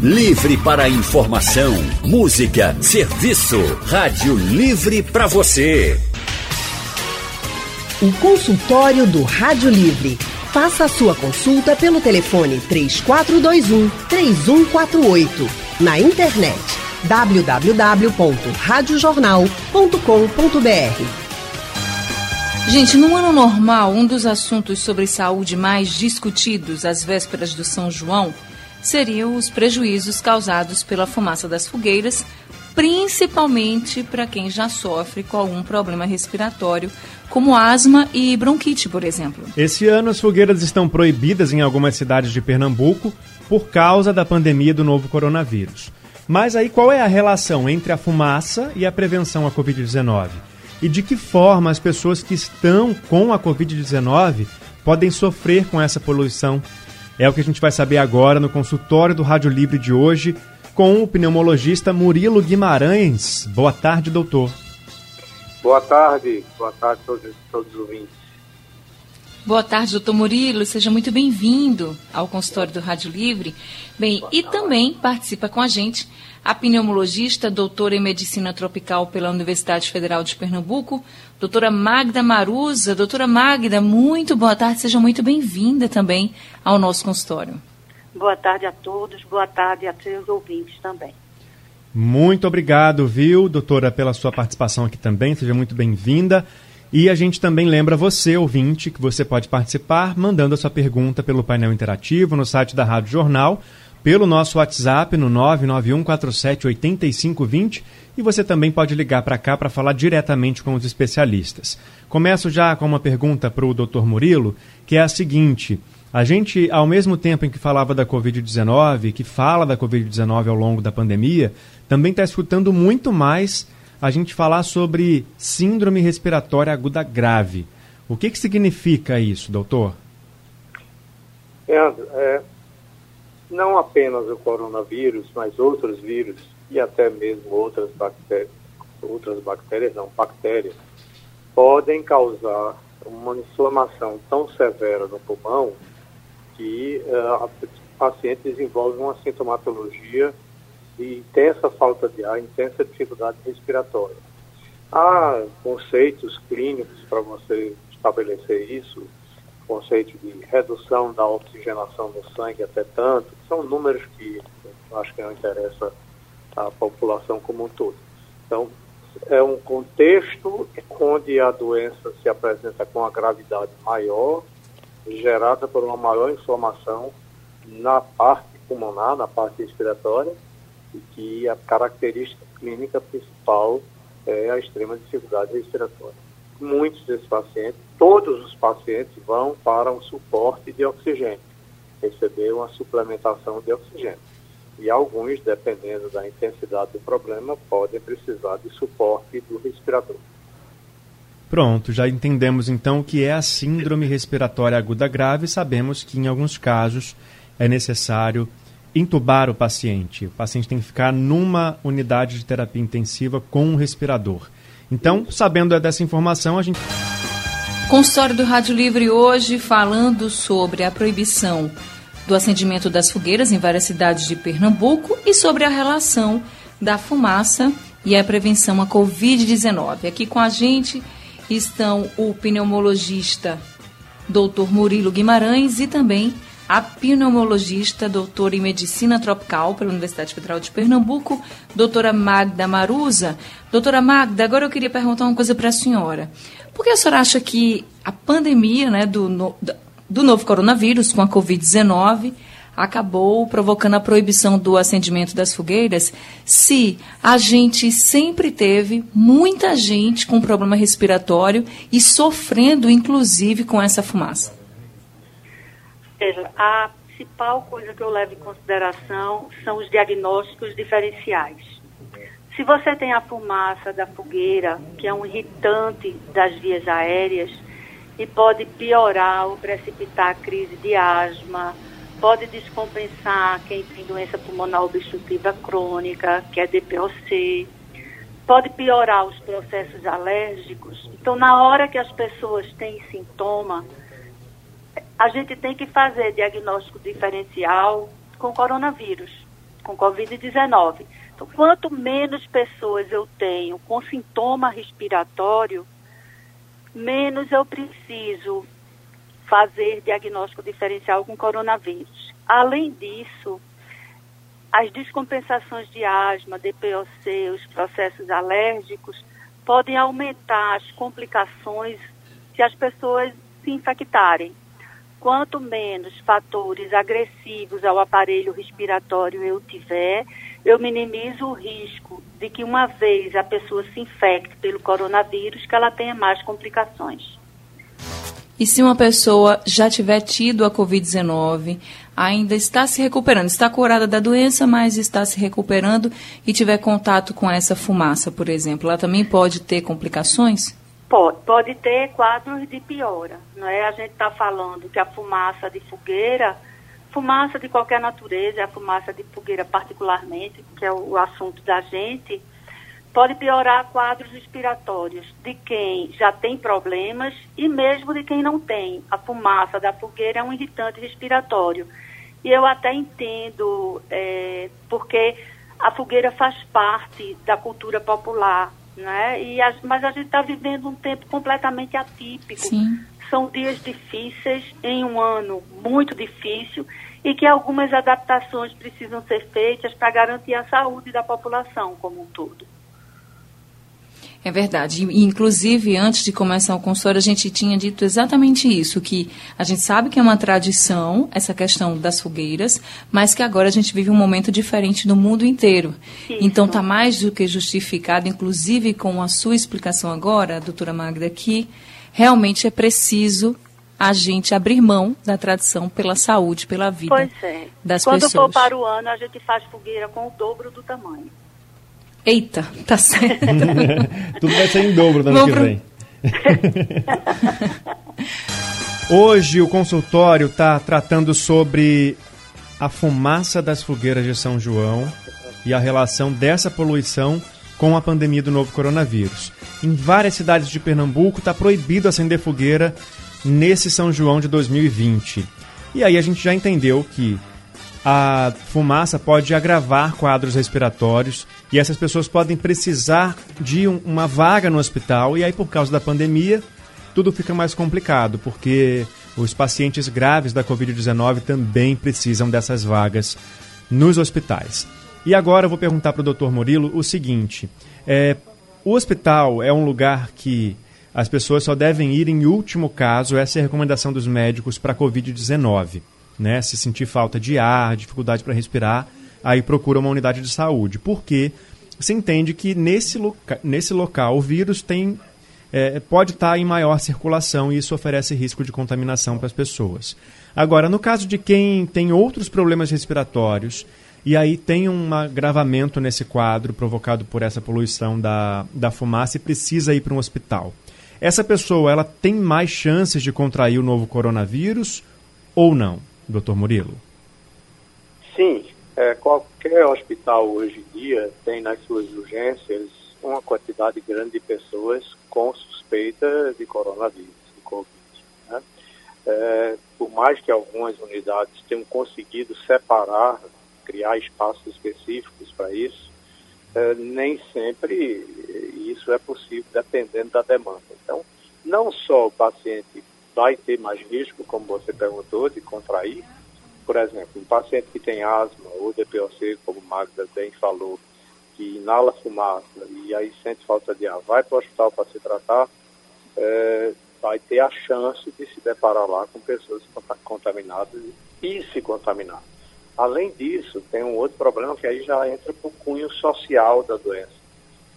Livre para informação, música, serviço. Rádio Livre para você. O consultório do Rádio Livre. Faça a sua consulta pelo telefone 3421 3148. Na internet www.radiojornal.com.br. Gente, no ano normal, um dos assuntos sobre saúde mais discutidos às vésperas do São João seriam os prejuízos causados pela fumaça das fogueiras, principalmente para quem já sofre com algum problema respiratório, como asma e bronquite, por exemplo. Esse ano, as fogueiras estão proibidas em algumas cidades de Pernambuco por causa da pandemia do novo coronavírus. Mas aí qual é a relação entre a fumaça e a prevenção à Covid-19? E de que forma as pessoas que estão com a Covid-19 podem sofrer com essa poluição? É o que a gente vai saber agora no consultório do Rádio Livre de hoje com o pneumologista Murilo Guimarães. Boa tarde, doutor. Boa tarde, boa tarde a todos, todos os ouvintes. Boa tarde, doutor Murilo. Seja muito bem-vindo ao consultório do Rádio Livre. Bem, e também participa com a gente a pneumologista, doutora em medicina tropical pela Universidade Federal de Pernambuco, doutora Magda Maruza. Doutora Magda, muito boa tarde, seja muito bem-vinda também ao nosso consultório. Boa tarde a todos, boa tarde a seus ouvintes também. Muito obrigado, viu, doutora, pela sua participação aqui também, seja muito bem-vinda. E a gente também lembra você, ouvinte, que você pode participar mandando a sua pergunta pelo painel interativo no site da Rádio Jornal, pelo nosso WhatsApp no 991478520 e você também pode ligar para cá para falar diretamente com os especialistas. Começo já com uma pergunta para o Dr. Murilo, que é a seguinte: a gente, ao mesmo tempo em que falava da Covid-19, que fala da Covid-19 ao longo da pandemia, também está escutando muito mais a gente falar sobre síndrome respiratória aguda grave. O que, que significa isso, doutor? Leandro, é, não apenas o coronavírus, mas outros vírus e até mesmo outras bactérias, outras bactérias não, bactérias, podem causar uma inflamação tão severa no pulmão que uh, a paciente desenvolve uma sintomatologia de intensa falta de ar, intensa dificuldade respiratória. Há conceitos clínicos para você estabelecer isso, conceito de redução da oxigenação no sangue até tanto, são números que acho que não interessa a população como um todo. Então, é um contexto onde a doença se apresenta com a gravidade maior, gerada por uma maior inflamação na parte pulmonar, na parte respiratória, e que a característica clínica principal é a extrema dificuldade respiratória. Muitos desses pacientes, todos os pacientes vão para um suporte de oxigênio, receber uma suplementação de oxigênio. E alguns, dependendo da intensidade do problema, podem precisar de suporte do respirador. Pronto, já entendemos então o que é a síndrome respiratória aguda grave. Sabemos que em alguns casos é necessário intubar o paciente. O paciente tem que ficar numa unidade de terapia intensiva com um respirador. Então, sabendo dessa informação, a gente. Consultório do Rádio Livre hoje falando sobre a proibição do acendimento das fogueiras em várias cidades de Pernambuco e sobre a relação da fumaça e a prevenção à Covid-19. Aqui com a gente estão o pneumologista Dr. Murilo Guimarães e também a pneumologista, doutora em medicina tropical pela Universidade Federal de Pernambuco, doutora Magda Maruza. Doutora Magda, agora eu queria perguntar uma coisa para a senhora. Por que a senhora acha que a pandemia né, do, do novo coronavírus, com a Covid-19, acabou provocando a proibição do acendimento das fogueiras, se a gente sempre teve muita gente com problema respiratório e sofrendo, inclusive, com essa fumaça? Veja, a principal coisa que eu levo em consideração são os diagnósticos diferenciais. Se você tem a fumaça da fogueira, que é um irritante das vias aéreas, e pode piorar ou precipitar a crise de asma, pode descompensar quem tem doença pulmonar obstrutiva crônica, que é DPOC, pode piorar os processos alérgicos. Então, na hora que as pessoas têm sintoma, a gente tem que fazer diagnóstico diferencial com coronavírus. com Covid-19. Então, quanto menos pessoas eu tenho com sintoma respiratório, menos eu preciso fazer diagnóstico diferencial com coronavírus. Além disso, as descompensações de asma, DPOC, os processos alérgicos podem aumentar as complicações se as pessoas se infectarem. Quanto menos fatores agressivos ao aparelho respiratório eu tiver, eu minimizo o risco de que uma vez a pessoa se infecte pelo coronavírus, que ela tenha mais complicações. E se uma pessoa já tiver tido a Covid-19, ainda está se recuperando, está curada da doença, mas está se recuperando e tiver contato com essa fumaça, por exemplo, ela também pode ter complicações? Pode, pode ter quadros de piora. Não é? A gente está falando que a fumaça de fogueira, fumaça de qualquer natureza, a fumaça de fogueira particularmente, que é o, o assunto da gente, pode piorar quadros respiratórios de quem já tem problemas e mesmo de quem não tem. A fumaça da fogueira é um irritante respiratório. E eu até entendo, é, porque a fogueira faz parte da cultura popular né? E a, mas a gente está vivendo um tempo completamente atípico. Sim. São dias difíceis em um ano muito difícil e que algumas adaptações precisam ser feitas para garantir a saúde da população como um todo. É verdade. Inclusive, antes de começar o consultório, a gente tinha dito exatamente isso, que a gente sabe que é uma tradição, essa questão das fogueiras, mas que agora a gente vive um momento diferente no mundo inteiro. Isso. Então, está mais do que justificado, inclusive com a sua explicação agora, doutora Magda, que realmente é preciso a gente abrir mão da tradição pela saúde, pela vida pois é. das Quando pessoas. Quando for para o ano, a gente faz fogueira com o dobro do tamanho. Eita, tá certo. Tudo vai ser em dobro no ano que vem. Hoje o consultório está tratando sobre a fumaça das fogueiras de São João e a relação dessa poluição com a pandemia do novo coronavírus. Em várias cidades de Pernambuco está proibido acender fogueira nesse São João de 2020. E aí a gente já entendeu que a fumaça pode agravar quadros respiratórios e essas pessoas podem precisar de um, uma vaga no hospital. E aí, por causa da pandemia, tudo fica mais complicado, porque os pacientes graves da Covid-19 também precisam dessas vagas nos hospitais. E agora eu vou perguntar para o Dr. Murilo o seguinte: é, o hospital é um lugar que as pessoas só devem ir em último caso, essa é a recomendação dos médicos para a Covid-19 né, se sentir falta de ar, dificuldade para respirar, aí procura uma unidade de saúde. Porque se entende que nesse, loca nesse local o vírus tem é, pode estar tá em maior circulação e isso oferece risco de contaminação para as pessoas. Agora, no caso de quem tem outros problemas respiratórios e aí tem um agravamento nesse quadro provocado por essa poluição da, da fumaça e precisa ir para um hospital. Essa pessoa ela tem mais chances de contrair o novo coronavírus ou não? Doutor Murilo? Sim, é, qualquer hospital hoje em dia tem nas suas urgências uma quantidade grande de pessoas com suspeita de coronavírus, de Covid. Né? É, por mais que algumas unidades tenham conseguido separar, criar espaços específicos para isso, é, nem sempre isso é possível dependendo da demanda. Então, não só o paciente vai ter mais risco, como você perguntou, de contrair. Por exemplo, um paciente que tem asma ou DPOC, como Magda bem falou, que inala fumaça e aí sente falta de ar, vai para o hospital para se tratar, é, vai ter a chance de se deparar lá com pessoas contaminadas e se contaminar. Além disso, tem um outro problema que aí já entra para o cunho social da doença.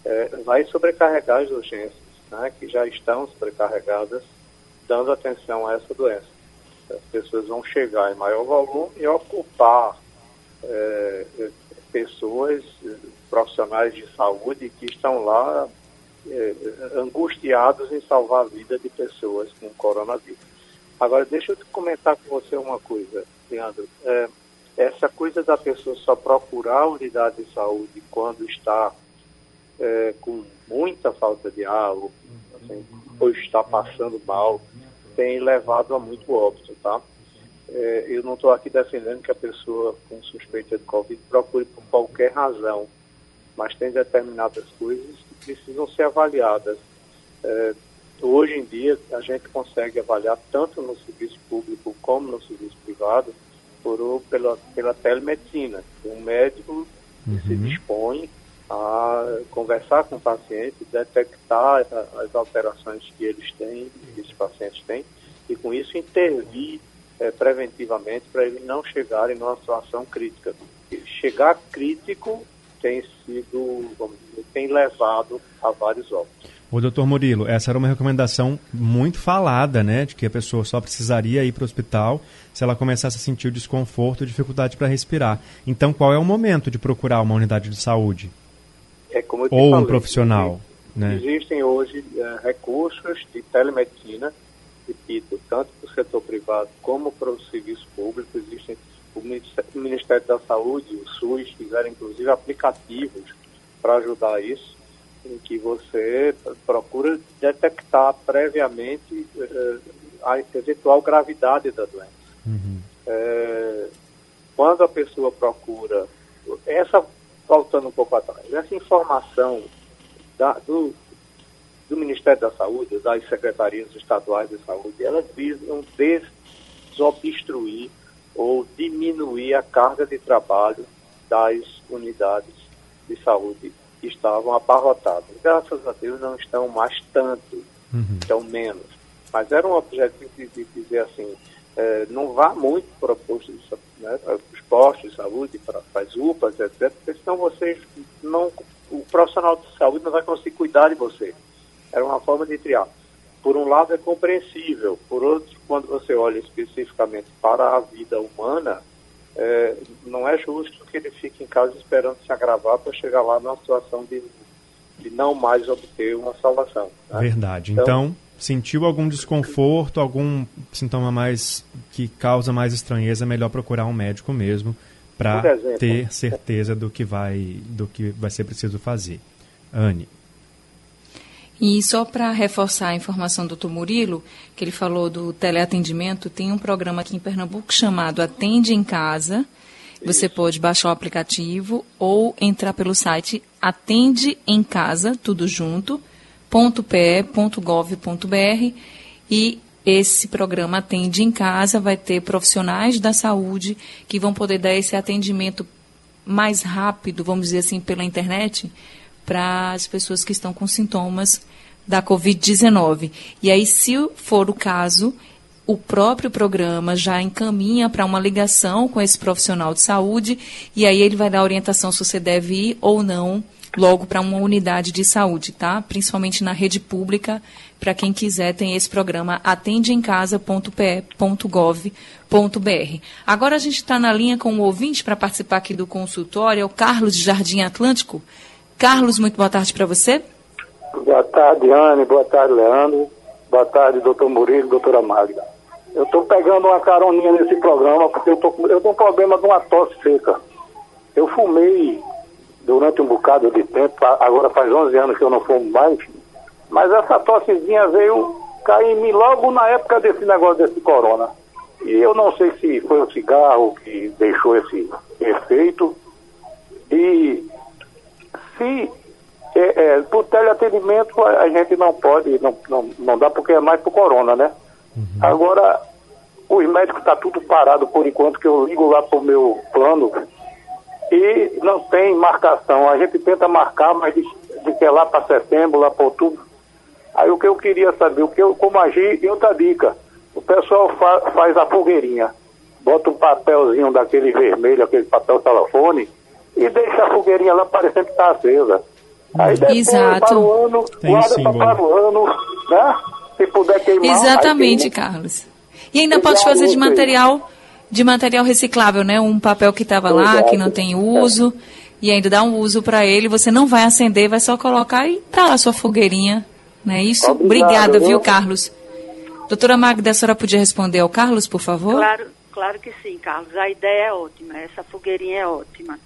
É, vai sobrecarregar as urgências, né, que já estão sobrecarregadas dando atenção a essa doença. As pessoas vão chegar em maior volume e ocupar é, pessoas, profissionais de saúde que estão lá é, angustiados em salvar a vida de pessoas com coronavírus. Agora, deixa eu comentar com você uma coisa, Leandro. É, essa coisa da pessoa só procurar a unidade de saúde quando está é, com muita falta de ar ou, assim, ou está passando mal, tem levado a muito óbito, tá? é, eu não estou aqui defendendo que a pessoa com suspeita de Covid procure por qualquer razão, mas tem determinadas coisas que precisam ser avaliadas. É, hoje em dia, a gente consegue avaliar tanto no serviço público como no serviço privado por, pela, pela telemedicina. Um médico uhum. se dispõe a conversar com o paciente, detectar as alterações que eles têm, que esses pacientes têm, e com isso intervir é, preventivamente para eles não chegarem numa situação crítica. Chegar crítico tem sido, dizer, tem levado a vários óbitos. O doutor Murilo, essa era uma recomendação muito falada, né, de que a pessoa só precisaria ir para o hospital se ela começasse a sentir o desconforto dificuldade para respirar. Então, qual é o momento de procurar uma unidade de saúde? É como Ou falei, um profissional? Existem, né? existem hoje é, recursos de telemedicina repito, tanto para o setor privado como para o serviço público, existem o Ministério da Saúde, o SUS, fizeram inclusive aplicativos para ajudar isso, em que você procura detectar previamente eh, a eventual gravidade da doença. Uhum. É, quando a pessoa procura, essa, voltando um pouco atrás, essa informação da, do, do Ministério da Saúde, das secretarias estaduais de saúde, elas visam desobstruir ou diminuir a carga de trabalho das unidades de saúde que estavam abarrotadas. Graças a Deus não estão mais tanto, uhum. estão menos. Mas era um objetivo de, de dizer assim, é, não vá muito para postos de, né, os postos de saúde, para as UPAs, etc., porque senão vocês não, o profissional de saúde não vai conseguir cuidar de você. Era uma forma de triar. Por um lado é compreensível, por outro, quando você olha especificamente para a vida humana, é, não é justo que ele fique em casa esperando se agravar para chegar lá numa situação de, de não mais obter uma salvação. Né? Verdade. Então, então, sentiu algum desconforto, algum sintoma mais que causa mais estranheza, é melhor procurar um médico mesmo para ter certeza do que vai do que vai ser preciso fazer. Anne. E só para reforçar a informação do Dr. Murilo, que ele falou do teleatendimento, tem um programa aqui em Pernambuco chamado Atende em Casa. Você pode baixar o aplicativo ou entrar pelo site Atende em Casa, tudo junto, .pe.gov.br e esse programa Atende em Casa vai ter profissionais da saúde que vão poder dar esse atendimento mais rápido, vamos dizer assim, pela internet, para as pessoas que estão com sintomas da Covid-19. E aí, se for o caso, o próprio programa já encaminha para uma ligação com esse profissional de saúde e aí ele vai dar orientação se você deve ir ou não logo para uma unidade de saúde, tá? Principalmente na rede pública, para quem quiser, tem esse programa atendeemcasa.pe.gov.br. Agora a gente está na linha com o ouvinte para participar aqui do consultório, é o Carlos de Jardim Atlântico. Carlos, muito boa tarde para você. Boa tarde, Anne. Boa tarde, Leandro. Boa tarde, doutor Murilo, doutora Magda. Eu estou pegando uma caroninha nesse programa porque eu tô, eu tenho um problema de uma tosse seca. Eu fumei durante um bocado de tempo, agora faz 11 anos que eu não fumo mais, mas essa tossezinha veio cair em mim logo na época desse negócio desse corona. E eu não sei se foi o cigarro que deixou esse efeito. E se é, é, por teleatendimento a, a, gente não pode, não, não, não dá porque é mais pro corona, né? Uhum. Agora, os médicos tá tudo parado por enquanto que eu ligo lá pro meu plano e não tem marcação. A gente tenta marcar, mas de, de que é lá para setembro, lá para outubro. Aí o que eu queria saber, o que eu, como agir, e outra dica, o pessoal fa, faz a fogueirinha, bota um papelzinho daquele vermelho, aquele papel telefone, e deixa a fogueirinha lá parecendo que está acesa. Aí depois, Exato. para o ano, Tem guarda para o ano, né? Se puder queimar. Exatamente, Carlos. E ainda pode fazer de material de material reciclável, né? Um papel que estava lá, que não tem uso, é. e ainda dá um uso para ele, você não vai acender, vai só colocar e tá lá a sua fogueirinha, não é isso? Obrigado, Obrigada, viu, Carlos? Doutora Magda, a senhora podia responder ao Carlos, por favor? Claro, claro que sim, Carlos. A ideia é ótima, essa fogueirinha é ótima.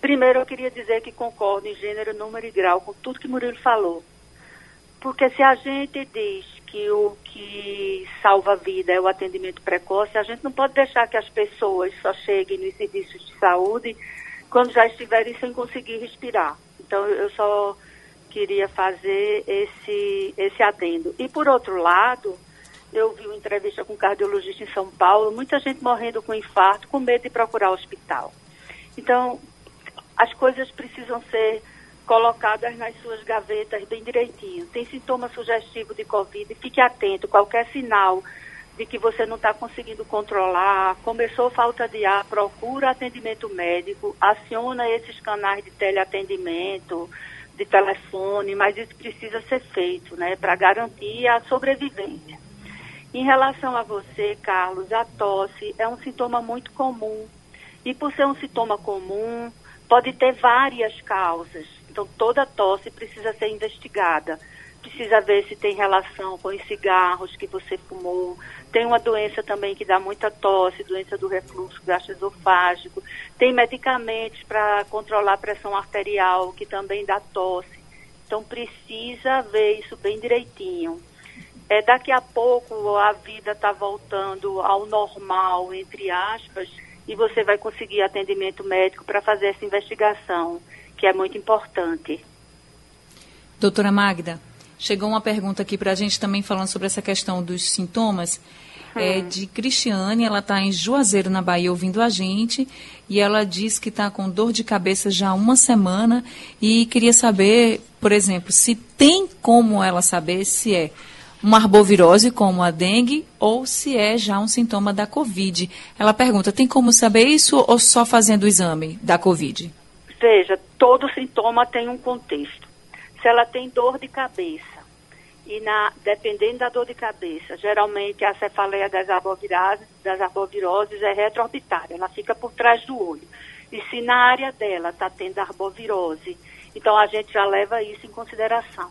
Primeiro, eu queria dizer que concordo em gênero, número e grau com tudo que Murilo falou. Porque se a gente diz que o que salva a vida é o atendimento precoce, a gente não pode deixar que as pessoas só cheguem nos serviços de saúde quando já estiverem sem conseguir respirar. Então, eu só queria fazer esse, esse adendo. E, por outro lado, eu vi uma entrevista com um cardiologista em São Paulo, muita gente morrendo com infarto, com medo de procurar hospital. Então, as coisas precisam ser colocadas nas suas gavetas bem direitinho. Tem sintoma sugestivo de Covid, fique atento, qualquer sinal de que você não está conseguindo controlar, começou falta de ar, procura atendimento médico, aciona esses canais de teleatendimento, de telefone, mas isso precisa ser feito, né, para garantir a sobrevivência. Em relação a você, Carlos, a tosse é um sintoma muito comum. E por ser um sintoma comum, pode ter várias causas. Então, toda tosse precisa ser investigada. Precisa ver se tem relação com os cigarros que você fumou. Tem uma doença também que dá muita tosse, doença do refluxo gastroesofágico. Tem medicamentos para controlar a pressão arterial, que também dá tosse. Então, precisa ver isso bem direitinho. É, daqui a pouco a vida está voltando ao normal, entre aspas, e você vai conseguir atendimento médico para fazer essa investigação que é muito importante. Doutora Magda, chegou uma pergunta aqui para a gente também falando sobre essa questão dos sintomas. Hum. É de Cristiane, ela está em Juazeiro, na Bahia, ouvindo a gente, e ela diz que está com dor de cabeça já há uma semana e queria saber, por exemplo, se tem como ela saber se é uma arbovirose como a dengue ou se é já um sintoma da Covid. Ela pergunta, tem como saber isso ou só fazendo o exame da Covid? Veja, todo sintoma tem um contexto. Se ela tem dor de cabeça, e na, dependendo da dor de cabeça, geralmente a cefaleia das arboviroses, das arboviroses é retroorbitária, ela fica por trás do olho. E se na área dela está tendo arbovirose, então a gente já leva isso em consideração.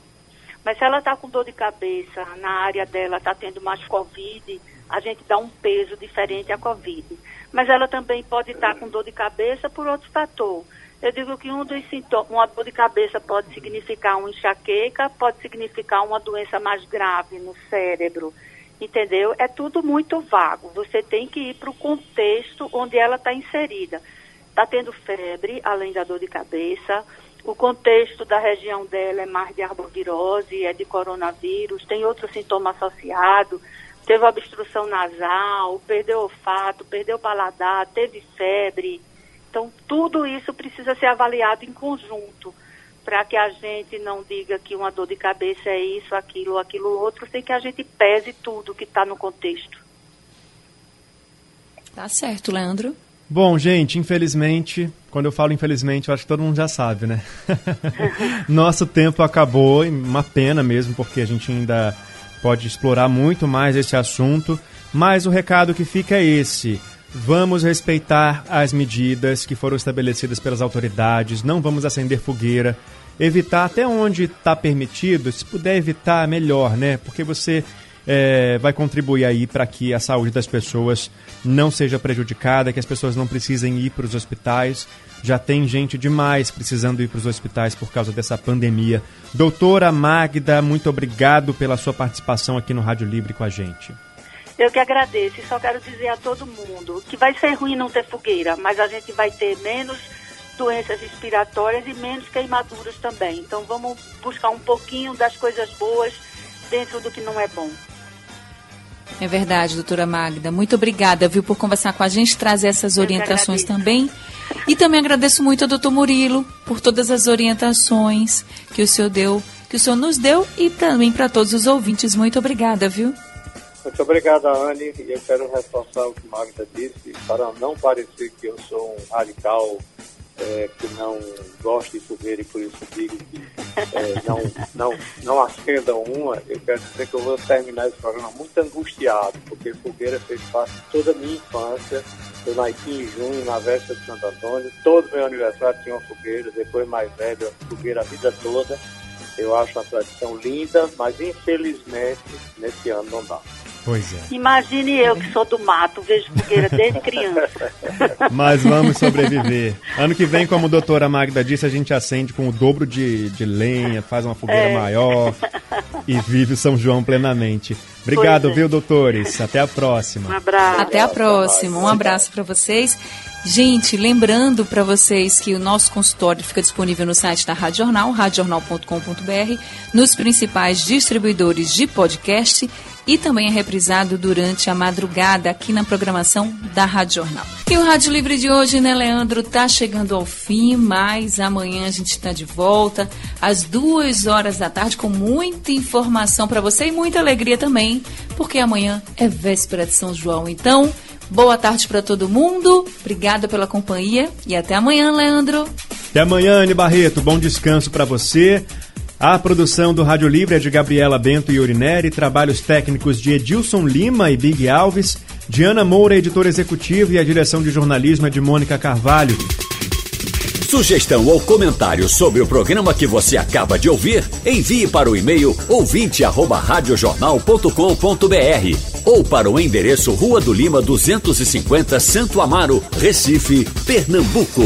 Mas se ela está com dor de cabeça, na área dela está tendo mais Covid, a gente dá um peso diferente à Covid. Mas ela também pode estar tá com dor de cabeça por outro fator. Eu digo que um dos sintomas, uma dor de cabeça pode significar uma enxaqueca, pode significar uma doença mais grave no cérebro, entendeu? É tudo muito vago. Você tem que ir para o contexto onde ela está inserida. Está tendo febre, além da dor de cabeça. O contexto da região dela é mais de arbovirose, é de coronavírus, tem outro sintoma associado. Teve obstrução nasal, perdeu olfato, perdeu paladar, teve febre então, tudo isso precisa ser avaliado em conjunto, para que a gente não diga que uma dor de cabeça é isso, aquilo, aquilo outro, sem que a gente pese tudo que está no contexto. Tá certo, Leandro. Bom, gente, infelizmente, quando eu falo infelizmente, eu acho que todo mundo já sabe, né? Nosso tempo acabou, uma pena mesmo, porque a gente ainda pode explorar muito mais esse assunto, mas o recado que fica é esse. Vamos respeitar as medidas que foram estabelecidas pelas autoridades, não vamos acender fogueira, evitar até onde está permitido, se puder evitar, melhor, né? Porque você é, vai contribuir aí para que a saúde das pessoas não seja prejudicada, que as pessoas não precisem ir para os hospitais. Já tem gente demais precisando ir para os hospitais por causa dessa pandemia. Doutora Magda, muito obrigado pela sua participação aqui no Rádio Livre com a gente. Eu que agradeço e só quero dizer a todo mundo que vai ser ruim não ter fogueira, mas a gente vai ter menos doenças respiratórias e menos queimaduras também. Então vamos buscar um pouquinho das coisas boas dentro do que não é bom. É verdade, doutora Magda. Muito obrigada, viu, por conversar com a gente, trazer essas orientações também. E também agradeço muito ao doutor Murilo por todas as orientações que o senhor deu, que o senhor nos deu e também para todos os ouvintes. Muito obrigada, viu? Muito obrigado, Anne. E eu quero reforçar o que Magda disse, para não parecer que eu sou um radical é, que não gosta de fogueira e por isso digo que é, não, não, não acendam uma, eu quero dizer que eu vou terminar esse programa muito angustiado, porque fogueira fez parte de toda a minha infância. Eu nasci em junho, na véspera de Santo Antônio, todo meu aniversário tinha uma fogueira, depois mais velho, fogueira a vida toda. Eu acho uma tradição linda, mas infelizmente nesse ano não dá. Pois é. Imagine eu que sou do mato, vejo fogueira desde criança. Mas vamos sobreviver. Ano que vem, como a doutora Magda disse, a gente acende com o dobro de, de lenha, faz uma fogueira é. maior. e vive o São João plenamente. Obrigado, é. viu, doutores? Até a próxima. Um abraço. Até a próxima. Um abraço para vocês. Gente, lembrando para vocês que o nosso consultório fica disponível no site da Rádio Jornal, radiojornal.com.br, nos principais distribuidores de podcast e também é reprisado durante a madrugada aqui na programação da Rádio Jornal. E o Rádio Livre de hoje, né, Leandro, tá chegando ao fim, mas amanhã a gente está de volta às duas horas da tarde com muita informação para você e muita alegria também, porque amanhã é véspera de São João. Então, boa tarde para todo mundo, obrigada pela companhia e até amanhã, Leandro. Até amanhã, Anne Barreto, bom descanso para você. A produção do Rádio Livre é de Gabriela Bento e Urineri, trabalhos técnicos de Edilson Lima e Big Alves, Diana Moura, editora executiva, e a direção de jornalismo é de Mônica Carvalho. Sugestão ou comentário sobre o programa que você acaba de ouvir, envie para o e-mail ouvinte@radiojornal.com.br ou para o endereço Rua do Lima 250, Santo Amaro, Recife, Pernambuco.